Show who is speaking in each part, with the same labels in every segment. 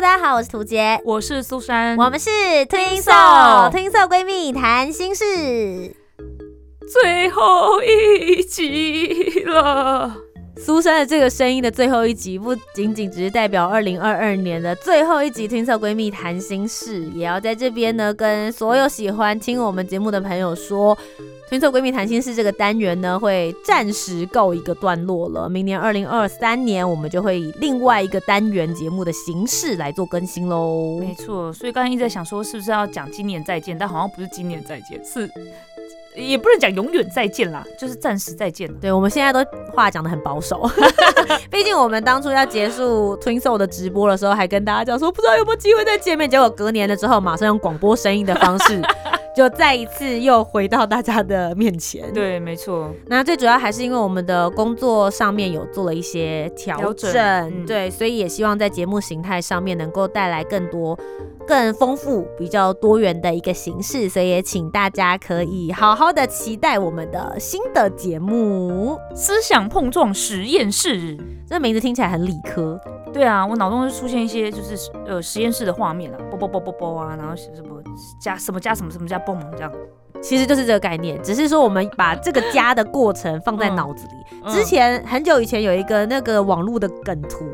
Speaker 1: Hello，大家好，我是涂杰，
Speaker 2: 我是苏珊，
Speaker 1: 我们是 Twinso Twinso 闺蜜谈心事，
Speaker 2: 最后一集了。
Speaker 1: 苏珊的这个声音的最后一集，不仅仅只是代表二零二二年的最后一集 Twinso 闺蜜谈心事，也要在这边呢跟所有喜欢听我们节目的朋友说。twin 闺蜜谈心事这个单元呢，会暂时告一个段落了。明年二零二三年，我们就会以另外一个单元节目的形式来做更新喽。
Speaker 2: 没错，所以刚刚一直在想说，是不是要讲今年再见？但好像不是今年再见，是也不能讲永远再见啦，就是暂时再见。
Speaker 1: 对，我们现在都话讲的很保守，毕竟我们当初要结束 twin soul 的直播的时候，还跟大家讲说，不知道有没有机会再见面。结果隔年了之后，马上用广播声音的方式。就再一次又回到大家的面前。
Speaker 2: 对，没错。
Speaker 1: 那最主要还是因为我们的工作上面有做了一些调整，对，所以也希望在节目形态上面能够带来更多、更丰富、比较多元的一个形式。所以也请大家可以好好的期待我们的新的节目——
Speaker 2: 思想碰撞实验室。
Speaker 1: 这名字听起来很理科。
Speaker 2: 对啊，我脑中就出现一些就是呃实验室的画面了，啵啵啵啵啵啊，然后什么加什么加什么什么加嘣这样。
Speaker 1: 其实就是这个概念，只是说我们把这个加的过程放在脑子里。之前很久以前有一个那个网络的梗图，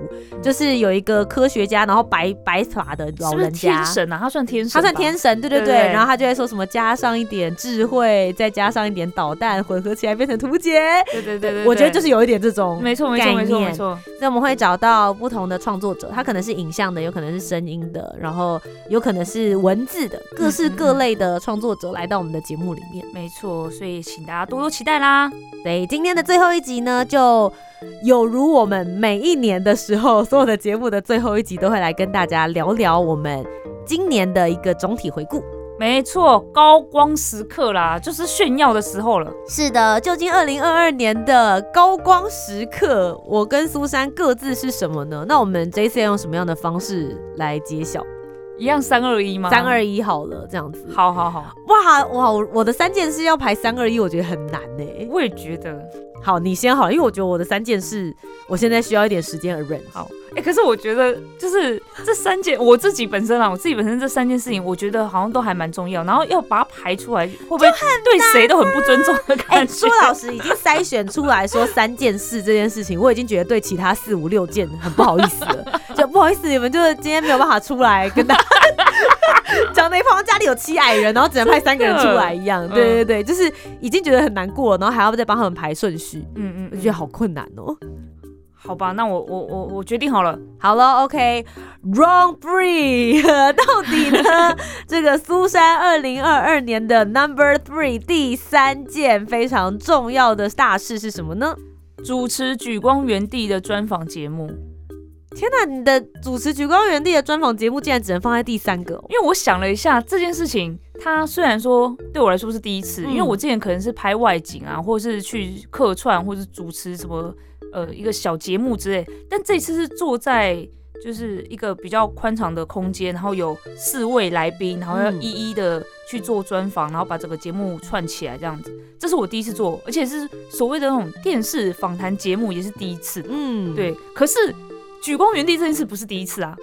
Speaker 1: 就是有一个科学家，然后白白发的老人家，
Speaker 2: 天神啊，他算天神，
Speaker 1: 他算天神，对对对。然后他就会说什么加上一点智慧，再加上一点导弹，混合起来变成图解。
Speaker 2: 对对对对，
Speaker 1: 我觉得就是有一点这种
Speaker 2: 没错没错没错没错。
Speaker 1: 所以我们会找到不同的创作者，他可能是影像的，有可能是声音的，然后有可能是文字的，各式各类的创作者来到我们的节目里面。
Speaker 2: 没错，所以请大家多多期待啦！
Speaker 1: 对，今天的最后一集呢，就有如我们每一年的时候，所有的节目的最后一集都会来跟大家聊聊我们今年的一个总体回顾。
Speaker 2: 没错，高光时刻啦，就是炫耀的时候了。
Speaker 1: 是的，究竟二零二二年的高光时刻，我跟苏珊各自是什么呢？那我们这一次要用什么样的方式来揭晓？
Speaker 2: 一样三二一吗？
Speaker 1: 三二一好了，这样子。
Speaker 2: 好好好，
Speaker 1: 哇哇，我的三件事要排三二一，我觉得很难呢。
Speaker 2: 我也觉得。
Speaker 1: 好，你先好，因为我觉得我的三件事，我现在需要一点时间而 run。
Speaker 2: 好，哎，可是我觉得就是这三件，我自己本身啊，我自己本身这三件事情，我觉得好像都还蛮重要。然后要把它排出来，会不会对谁都很不尊重的感觉？
Speaker 1: 说老师已经筛选出来说三件事这件事情，我已经觉得对其他四五六件很不好意思了，就不好意思，你们就是今天没有办法出来跟大家。讲的一方家里有七矮人，然后只能派三个人出来一样，对对对，就是已经觉得很难过，然后还要再帮他们排顺序，嗯嗯，我觉得好困难哦。
Speaker 2: 好吧，那我我我我决定好了，
Speaker 1: 好了，OK，Wrong Three，到底呢？这个苏珊二零二二年的 Number Three 第三件非常重要的大事是什么呢？
Speaker 2: 主持举光原地的专访节目。
Speaker 1: 天哪！你的主持《举高原地》的专访节目竟然只能放在第三个？
Speaker 2: 因为我想了一下这件事情，它虽然说对我来说是第一次，因为我之前可能是拍外景啊，或者是去客串，或者是主持什么呃一个小节目之类，但这次是坐在就是一个比较宽敞的空间，然后有四位来宾，然后要一一的去做专访，然后把整个节目串起来这样子，这是我第一次做，而且是所谓的那种电视访谈节目也是第一次。嗯，对，可是。举光原地这件事不是第一次啊，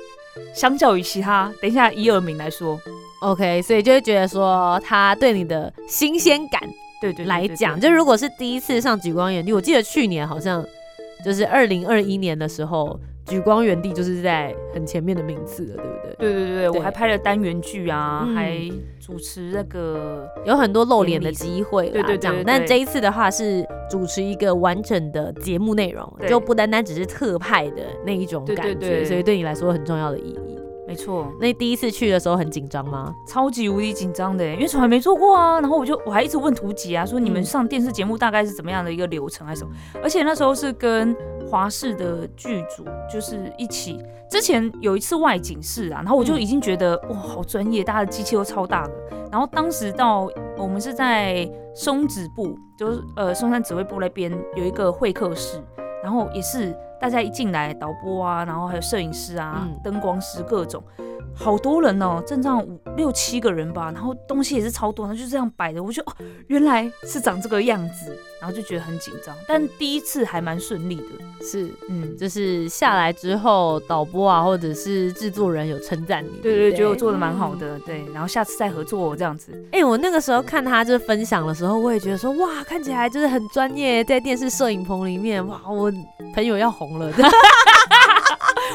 Speaker 2: 相较于其他，等一下一二名来说
Speaker 1: ，OK，所以就会觉得说他对你的新鲜感，
Speaker 2: 对对
Speaker 1: 来讲，就如果是第一次上举光原地，我记得去年好像就是二零二一年的时候。举光原地就是在很前面的名次了，对不对？
Speaker 2: 对对对，我还拍了单元剧啊，还主持那个
Speaker 1: 有很多露脸的机会，
Speaker 2: 对对对。
Speaker 1: 但这一次的话是主持一个完整的节目内容，就不单单只是特派的那一种感觉，所以对你来说很重要的意义。
Speaker 2: 没错，
Speaker 1: 那第一次去的时候很紧张吗？
Speaker 2: 超级无敌紧张的，因为从来没做过啊。然后我就我还一直问图吉啊，说你们上电视节目大概是怎么样的一个流程还是什么？而且那时候是跟华视的剧组就是一起，之前有一次外景室啊，然后我就已经觉得哇好专业，大家的机器都超大的。然后当时到我们是在松子部，就是呃松山指挥部那边有一个会客室，然后也是。大家一进来，导播啊，然后还有摄影师啊，灯光师各种，好多人哦，正常五六七个人吧，然后东西也是超多，然后就这样摆的，我就哦，原来是长这个样子，然后就觉得很紧张，但第一次还蛮顺利的，
Speaker 1: 是，嗯，就是下来之后，导播啊或者是制作人有称赞你，
Speaker 2: 对对，觉得我做的蛮好的，对，然后下次再合作这样子。
Speaker 1: 哎，我那个时候看他就是分享的时候，我也觉得说，哇，看起来就是很专业，在电视摄影棚里面，哇，我朋友要红。了，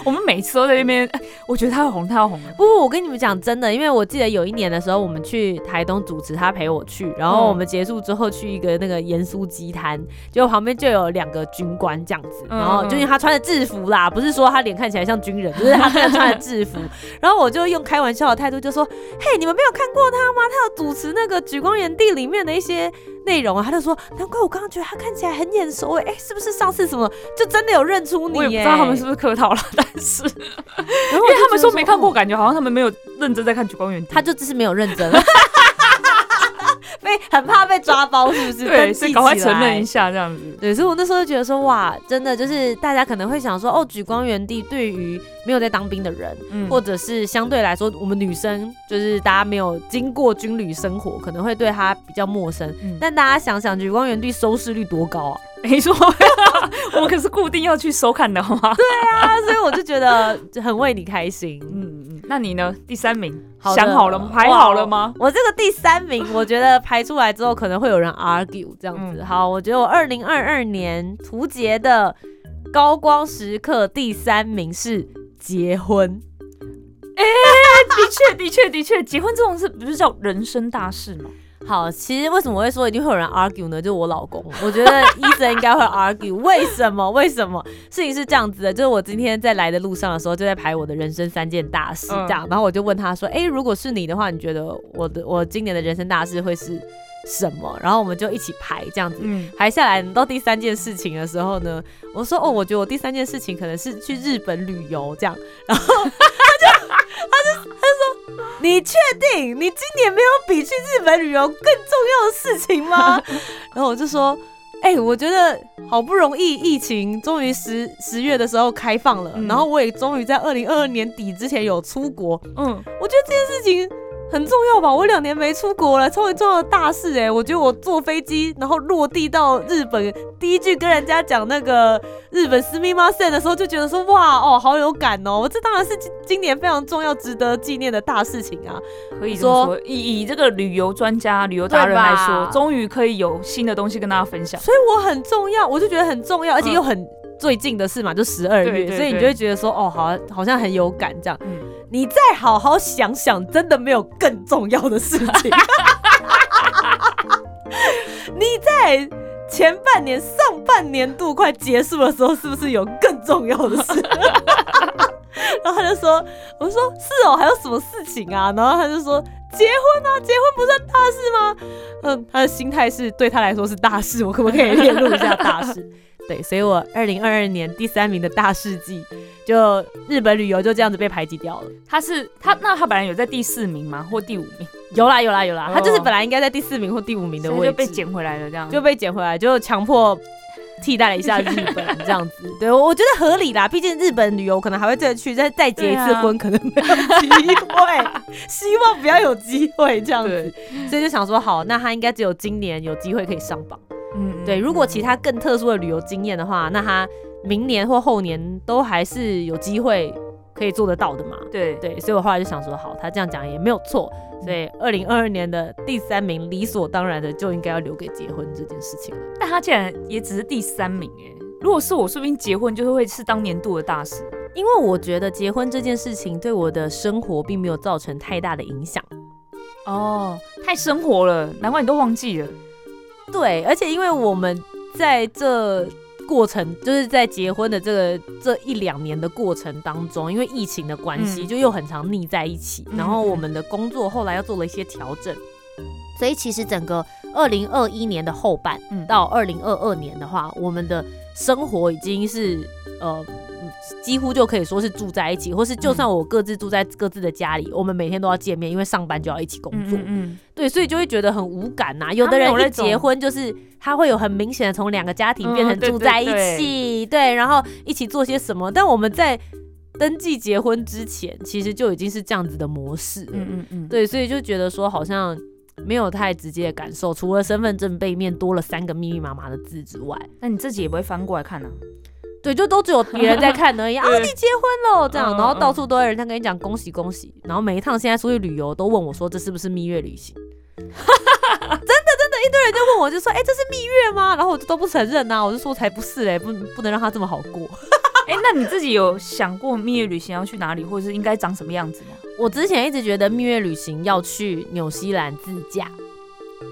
Speaker 2: 我们每次都在那边，我觉得他要红，他要红。
Speaker 1: 不不，我跟你们讲真的，因为我记得有一年的时候，我们去台东主持，他陪我去，然后我们结束之后去一个那个盐酥鸡摊，就旁边就有两个军官这样子，然后就因为他穿的制服啦，不是说他脸看起来像军人，就是他真的穿的制服，然后我就用开玩笑的态度就说，嘿，你们没有看过他吗？他有主持那个《举光原地》里面的一些。内容啊，他就说，难怪我刚刚觉得他看起来很眼熟哎，哎，是不是上次什么就真的有认出你？
Speaker 2: 我也不知道他们是不是客套了，但是 因为他们说没看过，感觉好像他们没有认真在看《举光源》，
Speaker 1: 他就只是没有认真。被很怕被抓包，是不是？
Speaker 2: 对，所以赶快承认一下这样子。
Speaker 1: 对，所以我那时候就觉得说，哇，真的就是大家可能会想说，哦，举光原地对于没有在当兵的人，嗯或者是相对来说我们女生，就是大家没有经过军旅生活，可能会对他比较陌生。但大家想想，举光原地收视率多高啊！
Speaker 2: 没错，我们可是固定要去收看的，好吗？
Speaker 1: 对啊，所以我就觉得很为你开心。
Speaker 2: 那你呢？第三名，想好了吗？排好了吗？
Speaker 1: 我这个第三名，我觉得排出来之后可能会有人 argue 这样子。好，我觉得我二零二二年图杰的高光时刻第三名是结婚。
Speaker 2: 哎，的确，的确，的确，结婚这种事不是叫人生大事吗？
Speaker 1: 好，其实为什么会说一定会有人 argue 呢？就是我老公，我觉得医生应该会 argue。为什么？为什么？事情是这样子的，就是我今天在来的路上的时候，就在排我的人生三件大事，这样，然后我就问他说：“哎，如果是你的话，你觉得我的我今年的人生大事会是什么？”然后我们就一起排这样子，排下来到第三件事情的时候呢，我说：“哦，我觉得我第三件事情可能是去日本旅游这样。”然后他就他就他就说。你确定你今年没有比去日本旅游更重要的事情吗？然后我就说，哎，我觉得好不容易疫情终于十十月的时候开放了，然后我也终于在二零二二年底之前有出国。嗯，我觉得这件事情。很重要吧？我两年没出国了，超级重要的大事哎！我觉得我坐飞机，然后落地到日本，第一句跟人家讲那个日本私密马赛的时候，就觉得说哇哦，好有感哦！我这当然是今年非常重要、值得纪念的大事情啊！
Speaker 2: 可以说以以这个旅游专家、旅游达人来说，终于可以有新的东西跟大家分享，
Speaker 1: 所以我很重要，我就觉得很重要，而且又很最近的事嘛，就十二月，所以你就会觉得说哦，好，好像很有感这样。你再好好想想，真的没有更重要的事情。你在前半年、上半年度快结束的时候，是不是有更重要的事？然后他就说：“我说是哦，还有什么事情啊？”然后他就说：“结婚啊，结婚不算大事吗？”嗯，他的心态是对他来说是大事，我可不可以列入一下大事？对，所以我二零二二年第三名的大事记，就日本旅游就这样子被排挤掉了。
Speaker 2: 他是他，那他本来有在第四名吗？或第五名？
Speaker 1: 有啦有啦有啦，他就是本来应该在第四名或第五名的位置，
Speaker 2: 就被捡回来了，这样
Speaker 1: 就被捡回来，就强迫替代了一下日本这样子。对，我觉得合理啦，毕竟日本旅游可能还会再去，再再结一次婚，可能没有机会，希望不要有机会这样子。所以就想说，好，那他应该只有今年有机会可以上榜。嗯，对，如果其他更特殊的旅游经验的话，那他明年或后年都还是有机会可以做得到的嘛？
Speaker 2: 对
Speaker 1: 对，所以我后来就想说，好，他这样讲也没有错，所以二零二二年的第三名理所当然的就应该要留给结婚这件事情了。
Speaker 2: 但他竟然也只是第三名哎，如果是我，说不定结婚就是会是当年度的大事，
Speaker 1: 因为我觉得结婚这件事情对我的生活并没有造成太大的影响。
Speaker 2: 哦，太生活了，难怪你都忘记了。
Speaker 1: 对，而且因为我们在这过程就是在结婚的这个这一两年的过程当中，因为疫情的关系，
Speaker 2: 嗯
Speaker 1: 就又很常腻在一起。
Speaker 2: 嗯
Speaker 1: 然后我们的工作后来又做了一些调整，所以其实整个二零二一年的后半
Speaker 2: 嗯
Speaker 1: 到二零二二年的话，我们的生活已经是呃。嗯几乎就可以说是住在一起，或是就算我各自住在各自的家里，我们每天都要见面，因为上班就要一起工作。
Speaker 2: 嗯嗯
Speaker 1: 对，所以就会觉得很无感呐、有的人一结婚就是他会有很明显的从两个家庭变成住在一
Speaker 2: 对
Speaker 1: 起，对，然后一起做些什么。但我们在登记结婚之前，其实就已经是这样子的模式了。
Speaker 2: 嗯嗯嗯，
Speaker 1: 对，所以就觉得说好像没有太直接的感受，除了身份证背面多了三个密密麻麻的字之外，
Speaker 2: 那你自己也不会翻过来看啊？
Speaker 1: 对，就都只有别人在看而已。啊，你结婚了这样，
Speaker 2: 嗯
Speaker 1: 然后到处都有人在跟你讲恭喜恭喜，然后每一趟现在出去旅游都问我说这是不是蜜月旅行。真的真的，一堆人就问我，就说：“哎、这是蜜月吗？”然后我就都不承认呐、我就说才不是嘞，不不能让他这么好过。
Speaker 2: 哎、那你自己有想过蜜月旅行要去哪里，或者是应该长什么样子吗？
Speaker 1: 我之前一直觉得蜜月旅行要去纽西兰自驾，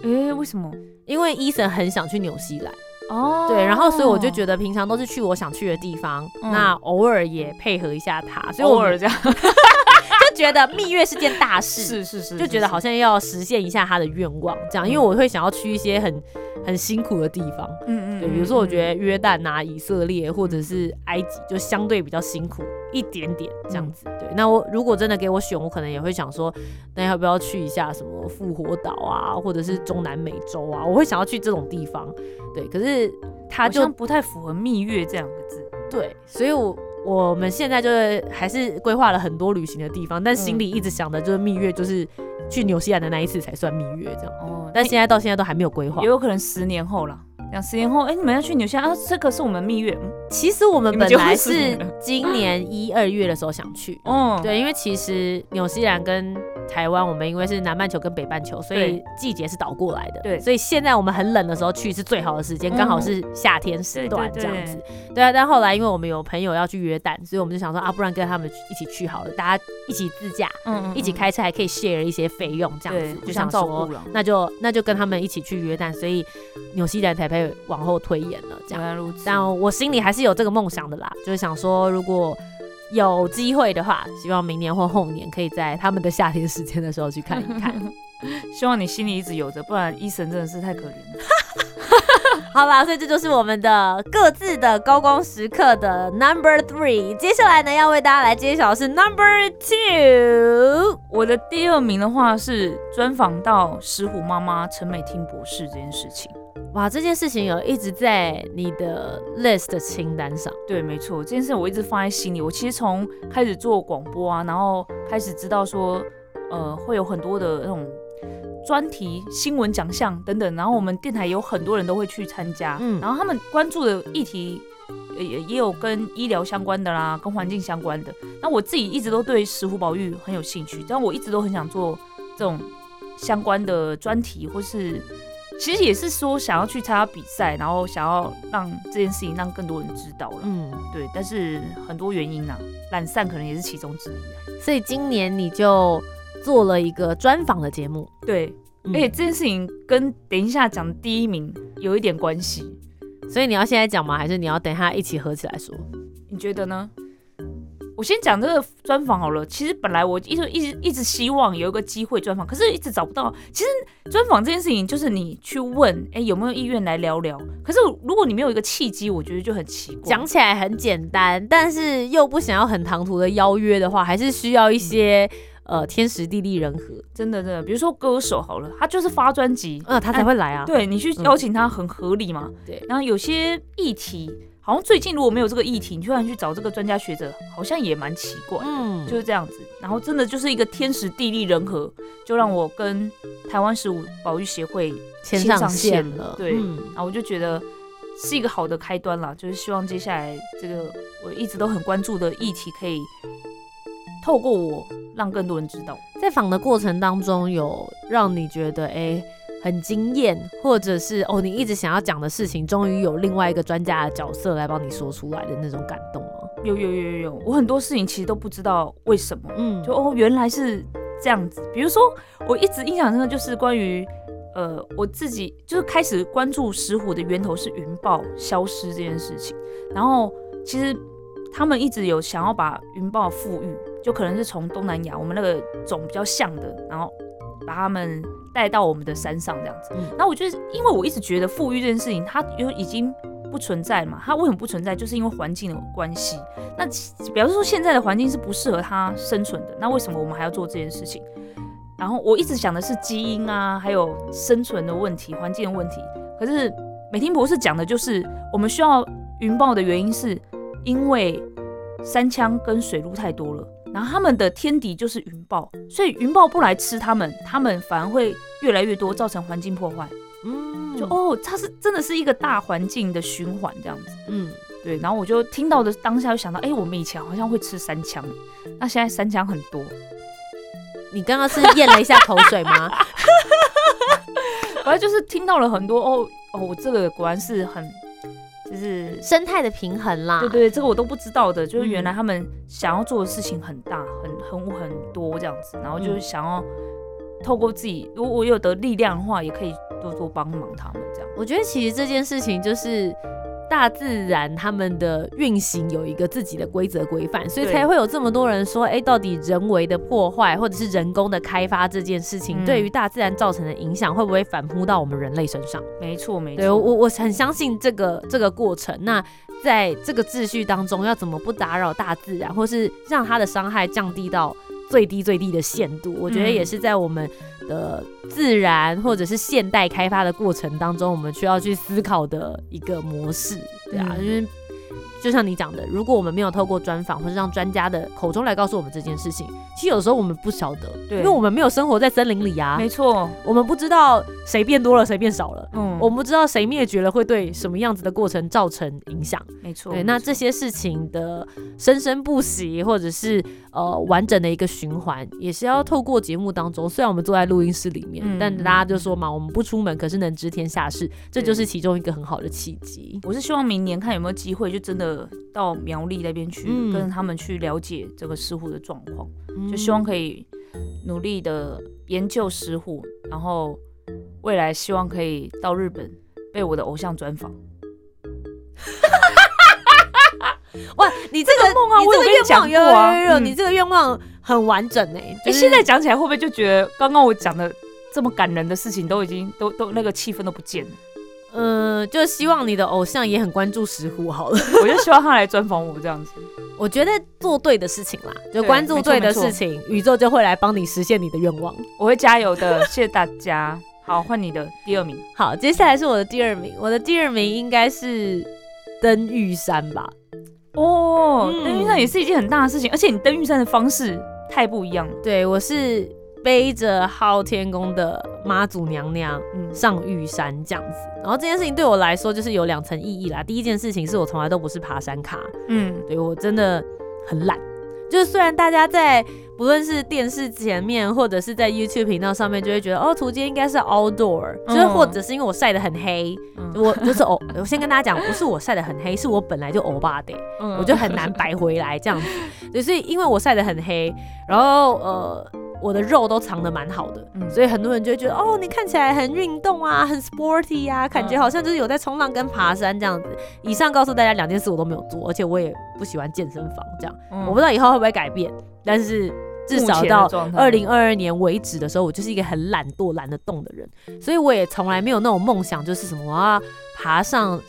Speaker 2: 哎、为什么？
Speaker 1: 因为伊森很想去纽西兰，
Speaker 2: 哦，
Speaker 1: 对，然后所以我就觉得平常都是去我想去的地方，
Speaker 2: 嗯。
Speaker 1: 那偶尔也配合一下他，所以我
Speaker 2: 偶尔这样，
Speaker 1: 就觉得蜜月是件大事，
Speaker 2: 是是是，
Speaker 1: 就觉得好，
Speaker 2: 像
Speaker 1: 要实现一下他的愿望，这样，因为我会想要去一些很很辛苦的地方，
Speaker 2: 嗯嗯
Speaker 1: 对，比如说我觉得约旦啊、以色列或者是埃及，就相对比较辛苦一点点这样子。对，那我如果真的给我选，我可能也会想说，那要不要去一下什么复活岛啊，或者是中南美洲啊？我会想要去这种地方。对，可是它就
Speaker 2: 不太符合蜜月这两个字。
Speaker 1: 对，所以我。我们现在就是还是规划了很多旅行的地方，但心里一直想的就是蜜月，就是去纽西兰的那一次才算蜜月这样。
Speaker 2: 哦，
Speaker 1: 但现在到现在都还没有规划
Speaker 2: 也。有可能十年后了。两十年后，哎、你们要去纽西兰啊？这个是我们蜜月，嗯
Speaker 1: 其实我们本来是今年一二月的时候想去，
Speaker 2: 哦，
Speaker 1: 对，因为其实纽西兰跟台湾，我们因为是南半球跟北半球，所以季节是倒过来的。
Speaker 2: 对
Speaker 1: 所以现在我们很冷的时候去是最好的时间，
Speaker 2: 嗯
Speaker 1: 刚好是夏天时段这样子。对啊，但后来因为我们有朋友要去约旦，所以我们就想说啊，不然跟他们一起去好了，大家一起自驾，
Speaker 2: 嗯
Speaker 1: 一起，开车还可以 share 一些费用，这样，子就想说。那就那就跟他们一起去约旦，所以纽西兰才被往后推延了，这样。
Speaker 2: 原来如此。
Speaker 1: 但我心里还是有这个梦想的啦，就是想说，如果有机会的话，希望明年或后年可以在他们的夏天时间的时候去看一看。
Speaker 2: 希望你心里一直有着，不然医生真的是太可怜了。
Speaker 1: 好吧，所以这就是我们的各自的高光时刻的 number three。接下来呢，要为大家来揭晓的是 number two。
Speaker 2: 我的第二名的话是专访到石虎妈妈陈美婷博士这件事情。
Speaker 1: 哇，这件事情有一直在你的 list 的清单上。
Speaker 2: 对，没错，这件事我一直放在心里。我其实从开始做广播啊，然后开始知道说，呃，会有很多的那种专题、新闻奖项等等，然后我们电台有很多人都会去参加，
Speaker 1: 嗯
Speaker 2: 然后他们关注的议题呃也也有跟医疗相关的啦，跟环境相关的。那我自己一直都对石湖保育很有兴趣，但我一直都很想做这种相关的专题，或是其实也是说想要去参加比赛，然后想要让这件事情让更多人知道了。
Speaker 1: 嗯，
Speaker 2: 对，但是很多原因呐、懒散可能也是其中之一啊。
Speaker 1: 所以今年你就做了一个专访的节目。
Speaker 2: 对，
Speaker 1: 嗯
Speaker 2: 而且这件事情跟等一下讲第一名有一点关系，
Speaker 1: 所以你要现在讲吗？还是你要等一下一起合起来说？
Speaker 2: 你觉得呢？我先讲这个专访好了。其实本来我一直一直一直希望有一个机会专访，可是一直找不到。其实专访这件事情就是你去问，哎、有没有意愿来聊聊？可是如果你没有一个契机，我觉得就很奇怪。
Speaker 1: 讲起来很简单，但是又不想要很唐突的邀约的话，还是需要一些、呃天时地利人和，
Speaker 2: 真的真的，比如说歌手好了，他就是发专辑，
Speaker 1: 呃，他才会来啊。
Speaker 2: 对你去邀请他很合理嘛。
Speaker 1: 对
Speaker 2: 然后有些议题，好像最近如果没有这个议题，你突然去找这个专家学者，好像也蛮奇怪。
Speaker 1: 嗯，
Speaker 2: 就是这样子，然后真的就是一个天时地利人和，就让我跟台湾十五保育协会，
Speaker 1: 牵
Speaker 2: 牵上
Speaker 1: 线
Speaker 2: 线
Speaker 1: 了。
Speaker 2: 对
Speaker 1: 嗯
Speaker 2: 然后我就觉得是一个好的开端啦，就是希望接下来这个我一直都很关注的议题，可以透过我让更多人知道。
Speaker 1: 在访的过程当中，有让你觉得哎、很惊艳，或者是哦你一直想要讲的事情，终于有另外一个专家的角色来帮你说出来的那种感动吗？
Speaker 2: 有有有有有，我很多事情其实都不知道为什么，
Speaker 1: 嗯，
Speaker 2: 就哦原来是这样子。比如说，我一直印象深刻就是关于呃，我自己就是开始关注石虎的源头是云豹消失这件事情，然后其实他们一直有想要把云豹复育，就可能是从东南亚我们那个种比较像的，然后把他们带到我们的山上这样子。
Speaker 1: 嗯
Speaker 2: 然后我觉得，因为我一直觉得富裕这件事情，它有已经不存在嘛，它为什么不存在？就是因为环境的关系。那其表示说现在的环境是不适合它生存的，那为什么我们还要做这件事情？然后我一直想的是基因啊，还有生存的问题、环境的问题。可是美婷博士讲的就是，我们需要云豹的原因是因为山枪跟水鹿太多了，然后他们的天敌就是云豹，所以云豹不来吃它们，它们反而会越来越多，造成环境破坏。
Speaker 1: 嗯，
Speaker 2: 就哦，它是真的是一个大环境的循环这样子。
Speaker 1: 嗯，
Speaker 2: 对，然后我就听到的当下就想到，哎、我们以前好像会吃三枪，那现在三枪很多，
Speaker 1: 你刚刚是咽了一下口水吗？
Speaker 2: 反正就是听到了很多哦哦，我这个果然是很就是。
Speaker 1: 生态的平衡啦，
Speaker 2: 对对，这个我都不知道的，就是原
Speaker 1: 嗯
Speaker 2: 来他们想要做的事情很大、很很很多这样子，然后就是
Speaker 1: 嗯
Speaker 2: 想要透过自己，如果我有的力量的话，也可以多多帮忙他们这样。
Speaker 1: 我觉得其实这件事情就是大自然他们的运行有一个自己的规则规范，所以才会有这么多人说，哎，到底人为的破坏或者是人工的开发这件事情，
Speaker 2: 嗯
Speaker 1: 对于大自然造成的影响，会不会反扑到我们人类身上？
Speaker 2: 没错，没
Speaker 1: 对我，我很相信这个这个过程。那在这个秩序当中，要怎么不打扰大自然，或是让它的伤害降低到最低最低的限度？我觉得
Speaker 2: 嗯
Speaker 1: 也是在我们的自然或者是现代开发的过程当中，我们需要去思考的一个模式。对啊，
Speaker 2: 嗯
Speaker 1: 因为。就像你讲的，如果我们没有透过专访或者让专家的口中来告诉我们这件事情，其实有时候我们不晓得，
Speaker 2: 对
Speaker 1: 因为我们没有生活在森林里啊，
Speaker 2: 没错，
Speaker 1: 我们不知道谁变多了，谁变少了。
Speaker 2: 嗯，
Speaker 1: 我们不知道谁灭绝了会对什么样子的过程造成影响。
Speaker 2: 没错，
Speaker 1: 对，那这些事情的生生不息，或者是呃完整的一个循环，也是要透过节目当中。虽然我们坐在录音室里面，
Speaker 2: 嗯
Speaker 1: 但大家就说嘛，我们不出门，可是能知天下事，这就是其中一个很好的契机。
Speaker 2: 我是希望明年看有没有机会，就真的到苗栗那边去，
Speaker 1: 嗯
Speaker 2: 跟他们去了解这个石虎的状况，
Speaker 1: 嗯
Speaker 2: 就希望可以努力的研究石虎，然后未来希望可以到日本被我的偶像专访。
Speaker 1: 哇，你这个
Speaker 2: 梦啊我有跟你讲
Speaker 1: 愿望有
Speaker 2: 过啊
Speaker 1: 你这个愿望很完整哎、
Speaker 2: 哎、
Speaker 1: 就是
Speaker 2: 现在讲起来会不会就觉得刚刚我讲的这么感人的事情都已经都都那个气氛都不见了？
Speaker 1: 嗯，就希望你的偶像也很关注石虎好了。
Speaker 2: 我就希望他来专访我这样子。
Speaker 1: 我觉得做对的事情啦，就关注对的事情，宇宙就会来帮你实现你的愿望。
Speaker 2: 我会加油的，谢谢大家。好，换你的第二名。
Speaker 1: 好，接下来是我的第二名，我的第二名应该是登玉山吧。
Speaker 2: 哦，
Speaker 1: 嗯
Speaker 2: 登玉山也是一件很大的事情，而且你登玉山的方式太不一样了。
Speaker 1: 对我是背着昊天宫的妈祖娘娘
Speaker 2: 嗯，
Speaker 1: 上玉山这样子，然后这件事情对我来说就是有两层意义啦。第一件事情是我从来都不是爬山咖，
Speaker 2: 嗯，
Speaker 1: 对我真的很懒。就是虽然大家在不论是电视前面或者是在 YouTube 频道上面，就会觉得哦，图街应该是 outdoor，就是
Speaker 2: 嗯
Speaker 1: 或者是因为我晒得很黑，
Speaker 2: 嗯
Speaker 1: 我就是欧，我先跟大家讲，不是我晒得很黑，是我本来就欧巴的，
Speaker 2: 嗯
Speaker 1: 我就很难白回来这样子。对，所以因为我晒得很黑，然后呃。我的肉都藏得蛮好的，
Speaker 2: 嗯。
Speaker 1: 所以很多人就会觉得哦，你看起来很运动啊，很 sporty 啊，感觉
Speaker 2: 嗯
Speaker 1: 好像就是有在冲浪跟爬山这样子。以上告诉大家两件事我都没有做，而且我也不喜欢健身房这样。
Speaker 2: 嗯。
Speaker 1: 我不知道以后会不会改变，但是至少到二零二二年为止的时候，我就是一个很懒惰、懒得动的人，所以我也从来没有那种梦想，就是什么我要爬上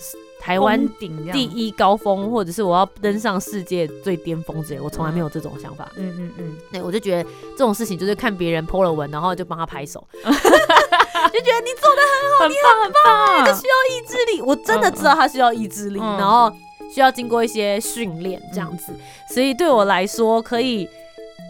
Speaker 1: 台湾
Speaker 2: 顶
Speaker 1: 第，一高峰，或者是我要登上世界最巅峰之类，我从来没有这种想法。
Speaker 2: 嗯嗯嗯，
Speaker 1: 对，我就觉得这种事情就是看别人 po 了文，然后就帮他拍手，就觉得你做的
Speaker 2: 很好，你很棒，
Speaker 1: 这需要意志力，我真的知道他需要意志力，
Speaker 2: 嗯。
Speaker 1: 然后需要经过一些训练这样子，所以对我来说，可以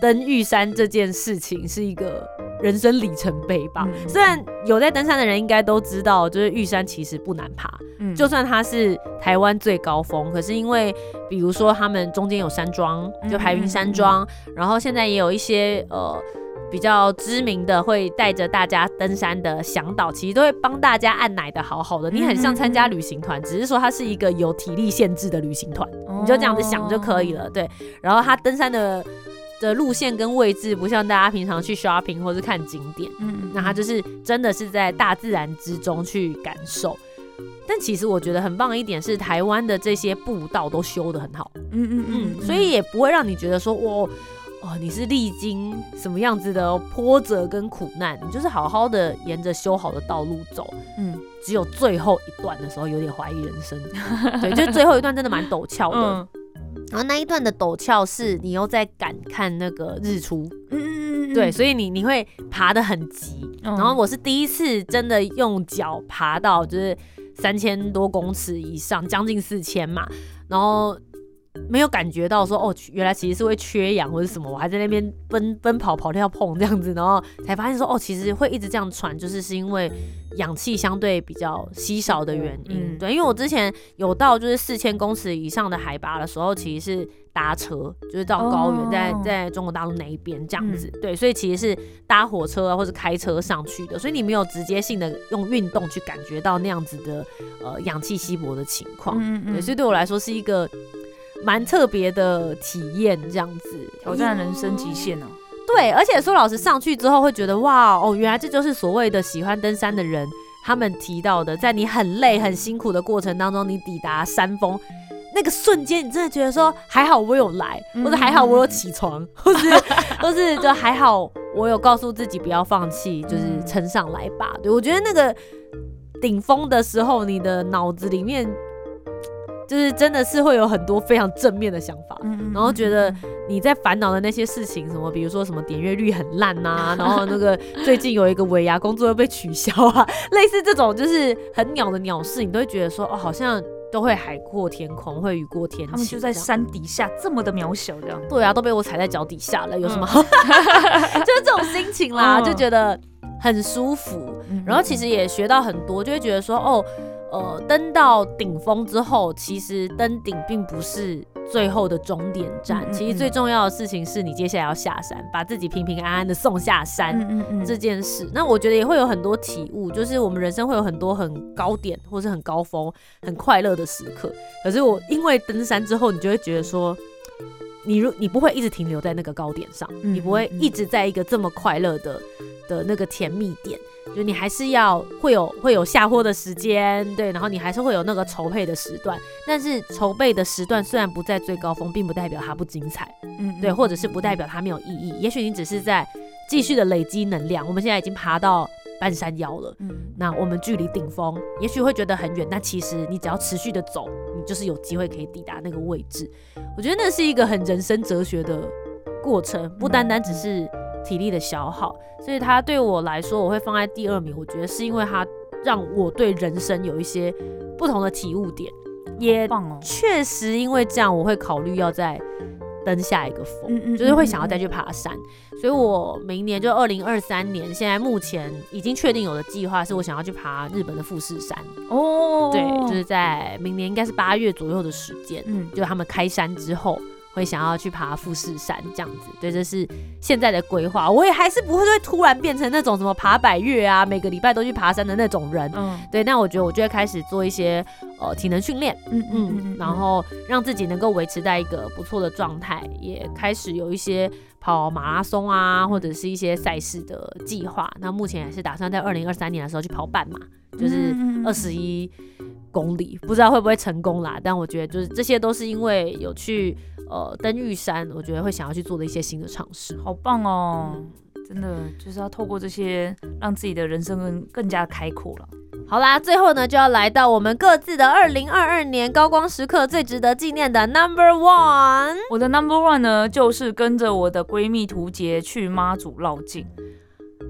Speaker 1: 登玉山这件事情是一个人生里程碑吧。
Speaker 2: 嗯
Speaker 1: 虽然有在登山的人应该都知道，就是玉山其实不难爬，
Speaker 2: 嗯
Speaker 1: 就算它是台湾最高峰，可是因为比如说他们中间有山庄，就排云山庄，然后现在也有一些呃。比较知名的会带着大家登山的向导，其实都会帮大家按奶的好好的。你很像参加旅行团，只是说它是一个有体力限制的旅行团，你就这样子想就可以了。对，然后他登山的的路线跟位置不像大家平常去 shopping 或是看景点，
Speaker 2: 嗯
Speaker 1: 那它就是真的是在大自然之中去感受。但其实我觉得很棒的一点是，台湾的这些步道都修得很好，
Speaker 2: 嗯嗯嗯，
Speaker 1: 所以也不会让你觉得说，哇，哦，你是历经什么样子的波折跟苦难，你就是好好的沿着修好的道路走。
Speaker 2: 嗯
Speaker 1: 只有最后一段的时候有点怀疑人生，对，就是最后一段真的蛮陡峭的。
Speaker 2: 嗯
Speaker 1: 然后那一段的陡峭是你又在赶看那个日出，
Speaker 2: 嗯
Speaker 1: 对，所以你你会爬得很急。
Speaker 2: 然
Speaker 1: 然后我是第一次真的用脚爬到就是三千多公尺以上，将近四千嘛，然后。没有感觉到说哦，原来其实是会缺氧或者什么，我还在那边奔奔跑跑跳碰这样子，然后才发现说哦，其实会一直这样喘，就是是因为氧气相对比较稀少的原因。
Speaker 2: 嗯
Speaker 1: 对，因为我之前有到就是四千公尺以上的海拔的时候，其实是搭车，就是到高原，在
Speaker 2: 哦
Speaker 1: 在中国大陆那一边这样子。对，所以其实是搭火车啊或者开车上去的，所以你没有直接性的用运动去感觉到那样子的呃氧气稀薄的情况。
Speaker 2: 嗯
Speaker 1: 对，所以对我来说是一个蛮特别的体验，这样子
Speaker 2: 挑战人生极限啊。
Speaker 1: 对，而且苏老师，上去之后会觉得哇哦，原来这就是所谓的喜欢登山的人他们提到的，在你很累很辛苦的过程当中，你抵达山峰。那个瞬间，你真的觉得说还好我有来，或者还好我有起床，或是 或是就还好我有告诉自己不要放弃，就是撑上来吧。对我觉得那个顶峰的时候，你的脑子里面就是真的是会有很多非常正面的想法，
Speaker 2: 嗯
Speaker 1: 然后觉得你在烦恼的那些事情，什么比如说什么点阅率很烂呐、然后那个 最近有一个尾牙工作又被取消啊，类似这种就是很鸟的鸟事，你都会觉得说哦，好像都会海阔天空，会雨过天晴。
Speaker 2: 他们就在山底下这么的渺小，这样。
Speaker 1: 对啊，都被我踩在脚底下了，有什么好？就是这种心情啦，
Speaker 2: 嗯
Speaker 1: 就觉得很舒服。然后其实也学到很多，就会觉得说，哦，呃，登到顶峰之后，其实登顶并不是最后的终点站，
Speaker 2: 嗯嗯
Speaker 1: 其实最重要的事情是你接下来要下山，把自己平平安安的送下山。这件事，那我觉得也会有很多体悟，就是我们人生会有很多很高点，或是很高峰、很快乐的时刻。可是我因为登山之后，你就会觉得说，你如你不会一直停留在那个高点上，
Speaker 2: 嗯
Speaker 1: 你不会
Speaker 2: 嗯
Speaker 1: 一直在一个这么快乐的的那个甜蜜点，就你还是要会有会有下货的时间，对，然后你还是会有那个筹备的时段。但是筹备的时段虽然不在最高峰，并不代表它不精彩，
Speaker 2: 嗯
Speaker 1: 对，或者是不代表它没有意义。也许你只是在继续的累积能量。我们现在已经爬到半山腰了，
Speaker 2: 嗯
Speaker 1: 那我们距离顶峰也许会觉得很远，但其实你只要持续的走，你就是有机会可以抵达那个位置。我觉得那是一个很人生哲学的过程，不单单只是体力的消耗。所以它对我来说，我会放在第二名。我觉得是因为它让我对人生有一些不同的体悟点，也确实因为这样，我会考虑要再登下一个峰，就是会想要再去爬山。所以我明年就二零二三年，现在目前已经确定有的计划是我想要去爬日本的富士山。
Speaker 2: 哦，
Speaker 1: 对，就是在明年应该是八月左右的时间，
Speaker 2: 嗯
Speaker 1: 就他们开山之后。会想要去爬富士山这样子，对，这是现在的规划。我也还是不会会突然变成那种什么爬百越啊，每个礼拜都去爬山的那种人。
Speaker 2: 嗯
Speaker 1: 对，那我觉得我就会开始做一些呃体能训练，
Speaker 2: 嗯
Speaker 1: 嗯，然后让自己能够维持在一个不错的状态，也开始有一些跑马拉松啊，或者是一些赛事的计划。那目前也是打算在二零二三年的时候去跑半马，就是二十一公里，不知道会不会成功啦。但我觉得就是这些都是因为有去呃登玉山，我觉得会想要去做的一些新的尝试。
Speaker 2: 好棒哦，真的就是要透过这些，让自己的人生更更加开阔了。
Speaker 1: 好啦，最后呢就要来到我们各自的二零二二年高光时刻，最值得纪念的 Number One。
Speaker 2: 我的 number one 呢，就是跟着我的闺蜜图杰去妈祖绕境。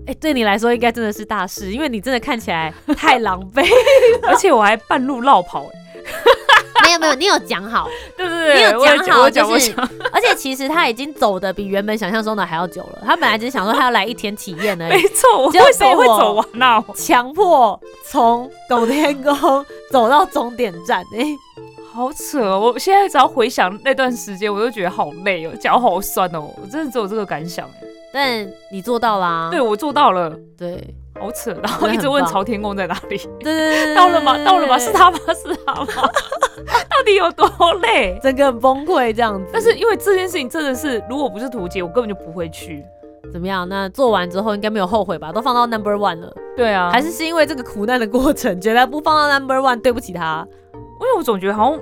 Speaker 1: 哎、对你来说应该真的是大事，因为你真的看起来太狼狈。
Speaker 2: 而且我还半路绕跑、欸，
Speaker 1: 没有没有，你有讲好，
Speaker 2: 对对对，
Speaker 1: 你有
Speaker 2: 我
Speaker 1: 讲好，
Speaker 2: 我
Speaker 1: 就是 而且其实他已经走的比原本想象中的还要久了。他本来只是想说他要来一天体验而
Speaker 2: 没
Speaker 1: 已，
Speaker 2: 错，为什么会走完呢、
Speaker 1: 强迫从拱天宫走到终点站。哎、
Speaker 2: 好扯哦！我现在只要回想那段时间，我就觉得好累哦，脚好酸哦，我真的只有这个感想哎。
Speaker 1: 但你做到啦，
Speaker 2: 对我做到了，
Speaker 1: 对，
Speaker 2: 好好扯，然后一直问朝天宫在哪里。
Speaker 1: 对对对，
Speaker 2: 到了吗？到了吗？是他吗？是他吗？到底有多累？
Speaker 1: 整个很崩溃这样子。
Speaker 2: 但是因为这件事情真的是，如果不是图姐，我根本就不会去。
Speaker 1: 怎么样？那做完之后应该没有后悔吧？都放到 number one 了。
Speaker 2: 对啊，
Speaker 1: 还是是因为这个苦难的过程，觉得不放到 number one 对不起他。
Speaker 2: 因为我总觉得好像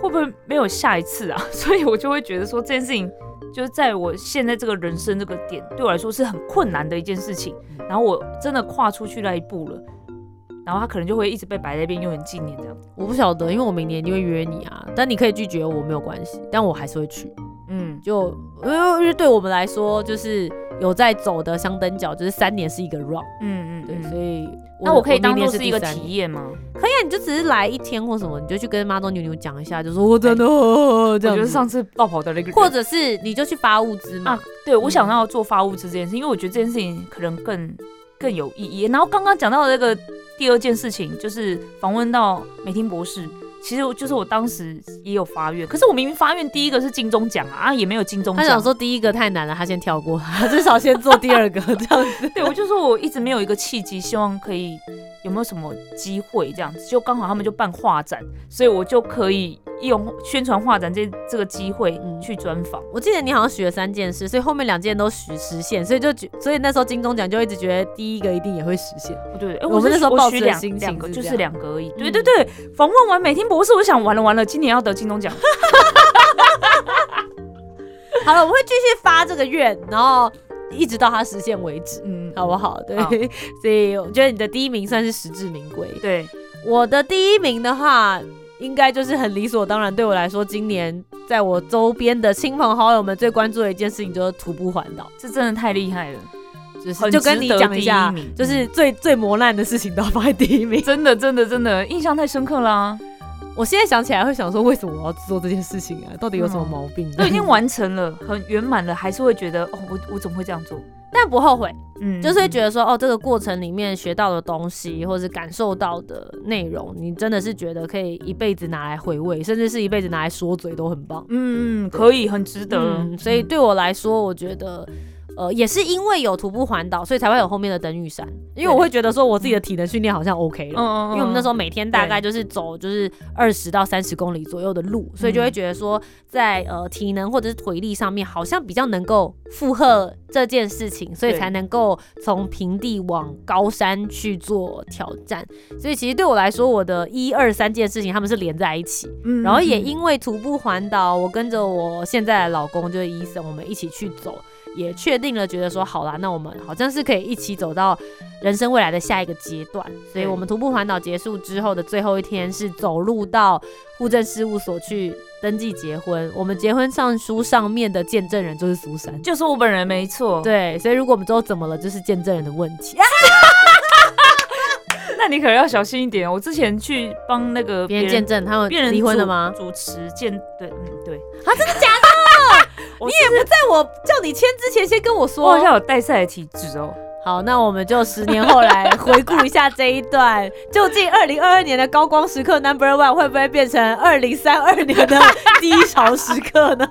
Speaker 2: 会不会没有下一次啊？所以我就会觉得说这件事情就是在我现在这个人生这个点，对我来说是很困难的一件事情。然后我真的跨出去那一步了，然后他可能就会一直被摆在那边，永远纪念这样。
Speaker 1: 我不晓得，因为我明年一定会约你啊，但你可以拒绝我没有关系，但我还是会去。嗯，就因为因为对我们来说，就是有在走的香灯角，就是三年是一个 run，嗯嗯，对，所以
Speaker 2: 那我可以当做是一个体验吗？
Speaker 1: 可以啊，你就只是来一天或什么，你就去跟妈都牛牛讲一下，就说我真的这样。
Speaker 2: 我觉得上次爆跑的那个，
Speaker 1: 或者是你就去发物资嘛。
Speaker 2: 对，我想要做发物资这件事，因为我觉得这件事情可能更更有意义。然后刚刚讲到的那个第二件事情，就是访问到美婷博士。其实就是我当时也有发愿，可是我明明发愿第一个是金钟奖啊，啊也没有金钟奖。
Speaker 1: 他想说第一个太难了，他先跳过，他至少先做第二个这样子。
Speaker 2: 对，我就说我一直没有一个契机，希望可以有没有什么机会这样子，就刚好他们就办画展，所以我就可以用宣传画展这这个机会去专访。
Speaker 1: 我记得你好像许了三件事，所以后面两件都实实现，所以就觉，所以那时候金钟奖就一直觉得第一个一定也会实现。
Speaker 2: 对，
Speaker 1: 我们那时候抱着
Speaker 2: 两两个就是两个而已。对对对，访问完每天。不是，我想完了完了，今年要得金钟奖。
Speaker 1: 好了，我会继续发这个愿，然后一直到它实现为止，嗯，好不好？对，所以我觉得你的第一名算是实至名归。
Speaker 2: 对，
Speaker 1: 我的第一名的话，应该就是很理所当然。对我来说，今年在我周边的亲朋好友们最关注的一件事情就是徒步环岛，
Speaker 2: 这真的太厉害了。
Speaker 1: 就是就跟你讲一下，就是最最磨难的事情都要放在第一名，
Speaker 2: 真的真的真的印象太深刻啦。
Speaker 1: 我现在想起来会想说，为什么我要做这件事情啊？到底有什么毛病？
Speaker 2: 都已经完成了，很圆满了，还是会觉得哦，我我怎么会这样做？
Speaker 1: 但不后悔，嗯，就是会觉得说，哦，这个过程里面学到的东西，或者是感受到的内容，你真的是觉得可以一辈子拿来回味，甚至是一辈子拿来说嘴都很棒。
Speaker 2: 嗯嗯，可以，很值得。
Speaker 1: 所以对我来说，我觉得。呃，也是因为有徒步环岛，所以才会有后面的登玉山。因为我会觉得说，我自己的体能训练好像 OK 了。嗯嗯因为我们那时候每天大概就是走就是二十到三十公里左右的路，所以就会觉得说，在呃体能或者是腿力上面，好像比较能够负荷这件事情，所以才能够从平地往高山去做挑战。所以其实对我来说，我的一二三件事情他们是连在一起。嗯。然后也因为徒步环岛，我跟着我现在的老公就是医生，我们一起去走。也确定了，觉得说好啦，那我们好像是可以一起走到人生未来的下一个阶段。所以，我们徒步环岛结束之后的最后一天是走路到户政事务所去登记结婚。我们结婚上书上面的见证人就是苏珊，
Speaker 2: 就是我本人，没错。
Speaker 1: 对，所以如果我们之后怎么了，就是见证人的问题。
Speaker 2: 那你可能要小心一点。我之前去帮那个
Speaker 1: 别人见证，他们离婚了吗？
Speaker 2: 主持见，对，嗯，对。
Speaker 1: 啊，真的假的？你也不在我叫你签之前先跟我说。
Speaker 2: 我好像有带赛的体质哦。
Speaker 1: 好，那我们就十年后来回顾一下这一段，究竟二零二二年的高光时刻 Number One 会不会变成二零三二年的低潮时刻呢？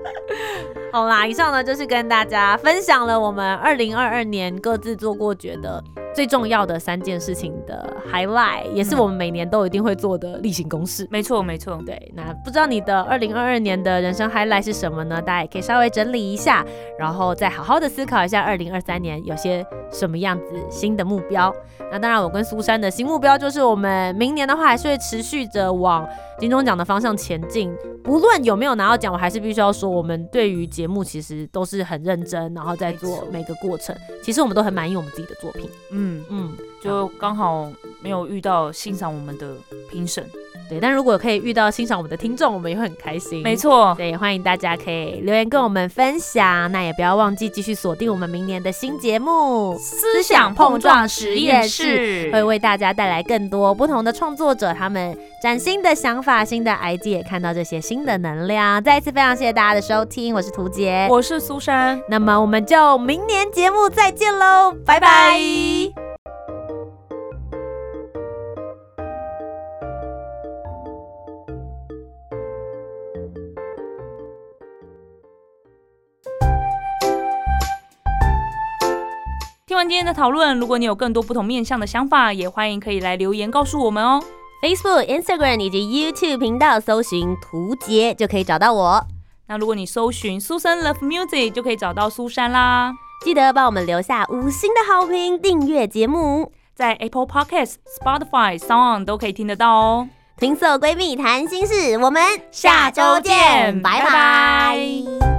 Speaker 1: 好啦，以上呢就是跟大家分享了我们二零二二年各自做过觉得。最重要的三件事情的 highlight，也是我们每年都一定会做的例行公事。
Speaker 2: 没错，没错。
Speaker 1: 对，那不知道你的二零二二年的人生 highlight 是什么呢？大家也可以稍微整理一下，然后再好好的思考一下二零二三年有些什么样子新的目标。那当然，我跟苏珊的新目标就是，我们明年的话还是会持续着往金钟奖的方向前进。不论有没有拿到奖，我还是必须要说，我们对于节目其实都是很认真，然后在做每个过程。其实我们都很满意我们自己的作品。嗯
Speaker 2: 嗯，就刚好没有遇到欣赏我们的评审。
Speaker 1: 对，但如果可以遇到欣赏我们的听众，我们也会很开心。
Speaker 2: 没错，
Speaker 1: 对，欢迎大家可以留言跟我们分享。那也不要忘记继续锁定我们明年的新节目《
Speaker 2: 思想碰撞实验室》，
Speaker 1: 会为大家带来更多不同的创作者他们崭新的想法、新的 idea，看到这些新的能量。再一次非常谢谢大家的收听，我是涂杰，
Speaker 2: 我是苏珊。
Speaker 1: 那么我们就明年节目再见喽，拜拜。
Speaker 2: 听完今天的讨论，如果你有更多不同面向的想法，也欢迎可以来留言告诉我们哦。
Speaker 1: Facebook、Instagram 以及 YouTube 频道搜寻“图杰”就可以找到我。
Speaker 2: 那如果你搜寻苏珊 Love Music，就可以找到苏珊啦。
Speaker 1: 记得帮我们留下五星的好评，订阅节目。
Speaker 2: 在 Apple Podcasts、Spotify、Sound 都可以听得到哦。
Speaker 1: 听色闺蜜谈心事，我们
Speaker 2: 下周见
Speaker 1: 拜
Speaker 2: 拜
Speaker 1: 拜
Speaker 2: 拜